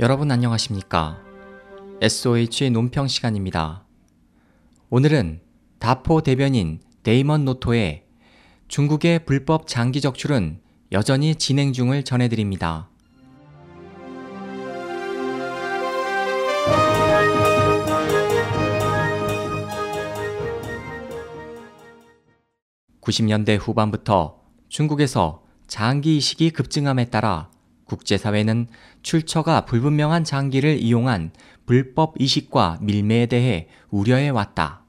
여러분 안녕하십니까? SOH 논평 시간입니다. 오늘은 다포 대변인 데이먼 노토의 중국의 불법 장기 적출은 여전히 진행 중을 전해드립니다. 90년대 후반부터 중국에서 장기 이식이 급증함에 따라 국제사회는 출처가 불분명한 장기를 이용한 불법 이식과 밀매에 대해 우려해 왔다.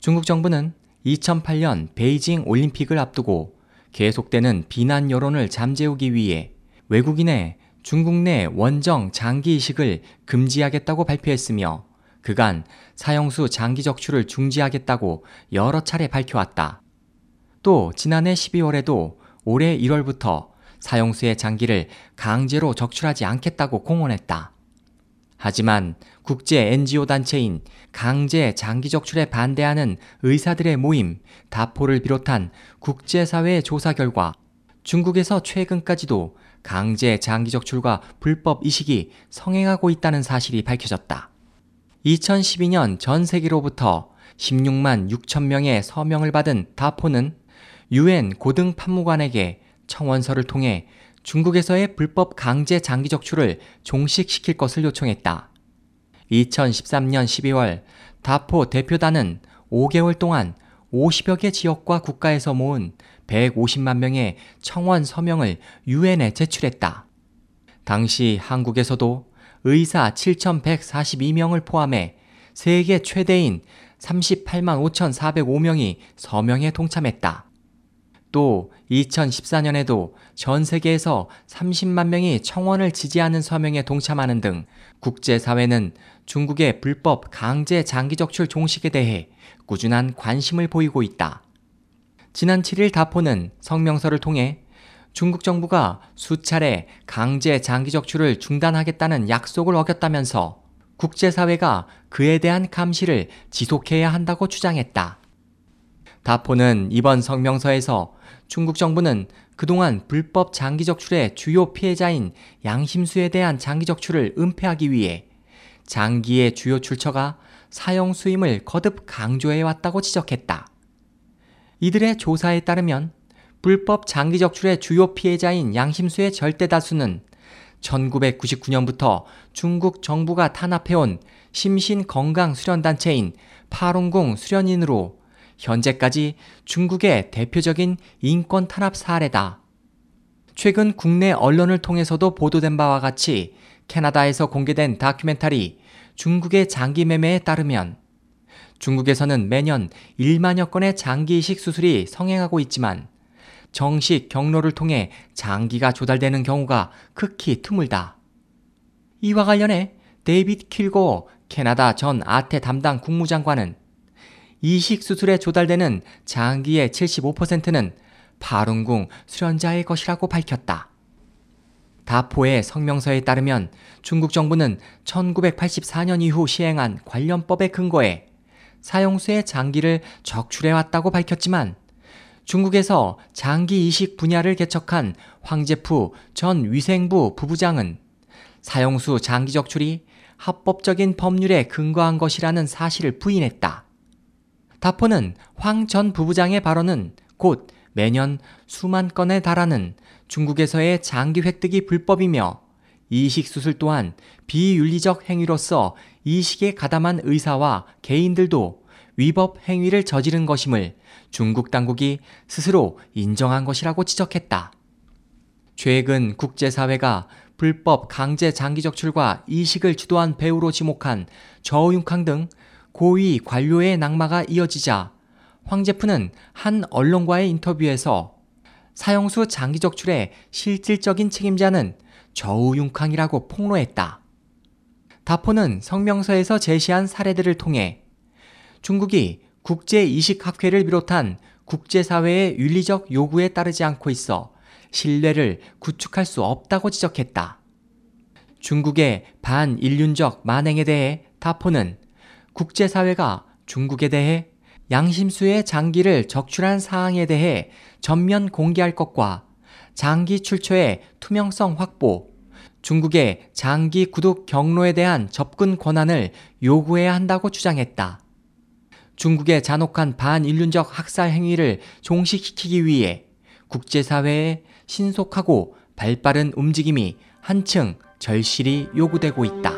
중국 정부는 2008년 베이징 올림픽을 앞두고 계속되는 비난 여론을 잠재우기 위해 외국인의 중국 내 원정 장기 이식을 금지하겠다고 발표했으며 그간 사형수 장기 적출을 중지하겠다고 여러 차례 밝혀왔다. 또 지난해 12월에도 올해 1월부터 사형수의 장기를 강제로 적출하지 않겠다고 공언했다. 하지만 국제 NGO 단체인 강제 장기 적출에 반대하는 의사들의 모임 다포를 비롯한 국제사회의 조사 결과 중국에서 최근까지도 강제 장기 적출과 불법 이식이 성행하고 있다는 사실이 밝혀졌다. 2012년 전 세계로부터 16만 6천 명의 서명을 받은 다포는 유엔 고등 판무관에게 청원서를 통해 중국에서의 불법 강제 장기 적출을 종식시킬 것을 요청했다. 2013년 12월 다포 대표단은 5개월 동안 50여 개 지역과 국가에서 모은 150만 명의 청원 서명을 유엔에 제출했다. 당시 한국에서도 의사 7,142명을 포함해 세계 최대인 38만 5,405명이 서명에 동참했다. 또 2014년에도 전 세계에서 30만 명이 청원을 지지하는 서명에 동참하는 등 국제사회는 중국의 불법 강제 장기 적출 종식에 대해 꾸준한 관심을 보이고 있다. 지난 7일 다포는 성명서를 통해 중국 정부가 수차례 강제 장기 적출을 중단하겠다는 약속을 어겼다면서 국제사회가 그에 대한 감시를 지속해야 한다고 주장했다. 다포는 이번 성명서에서 중국 정부는 그동안 불법 장기 적출의 주요 피해자인 양심수에 대한 장기 적출을 은폐하기 위해 장기의 주요 출처가 사형 수임을 거듭 강조해 왔다고 지적했다. 이들의 조사에 따르면 불법 장기 적출의 주요 피해자인 양심수의 절대 다수는 1999년부터 중국 정부가 탄압해온 심신건강수련단체인 파롱공 수련인으로 현재까지 중국의 대표적인 인권 탄압 사례다. 최근 국내 언론을 통해서도 보도된 바와 같이 캐나다에서 공개된 다큐멘터리 중국의 장기 매매에 따르면 중국에서는 매년 1만여 건의 장기 이식 수술이 성행하고 있지만 정식 경로를 통해 장기가 조달되는 경우가 극히 드물다. 이와 관련해 데이빗 킬고 캐나다 전 아태 담당 국무장관은 이식 수술에 조달되는 장기의 75%는 파룬궁 수련자의 것이라고 밝혔다. 다포의 성명서에 따르면 중국 정부는 1984년 이후 시행한 관련법에 근거해 사용수의 장기를 적출해왔다고 밝혔지만 중국에서 장기 이식 분야를 개척한 황제프 전 위생부 부부장은 사용수 장기 적출이 합법적인 법률에 근거한 것이라는 사실을 부인했다. 다포는 황 전 부부장의 발언은 곧 매년 수만 건에 달하는 중국에서의 장기 획득이 불법이며 이식 수술 또한 비윤리적 행위로서 이식에 가담한 의사와 개인들도 위법 행위를 저지른 것임을 중국 당국이 스스로 인정한 것이라고 지적했다. 최근 국제사회가 불법 강제 장기 적출과 이식을 주도한 배우로 지목한 저우융캉 등 고위 관료의 낙마가 이어지자 황제프는 한 언론과의 인터뷰에서 사형수 장기 적출의 실질적인 책임자는 저우융캉이라고 폭로했다. 다포는 성명서에서 제시한 사례들을 통해 중국이 국제이식학회를 비롯한 국제사회의 윤리적 요구에 따르지 않고 있어 신뢰를 구축할 수 없다고 지적했다. 중국의 반인륜적 만행에 대해 다포는 국제사회가 중국에 대해 양심수의 장기를 적출한 사항에 대해 전면 공개할 것과 장기 출처의 투명성 확보, 중국의 장기 구독 경로에 대한 접근 권한을 요구해야 한다고 주장했다. 중국의 잔혹한 반인륜적 학살 행위를 종식시키기 위해 국제사회의 신속하고 발빠른 움직임이 한층 절실히 요구되고 있다.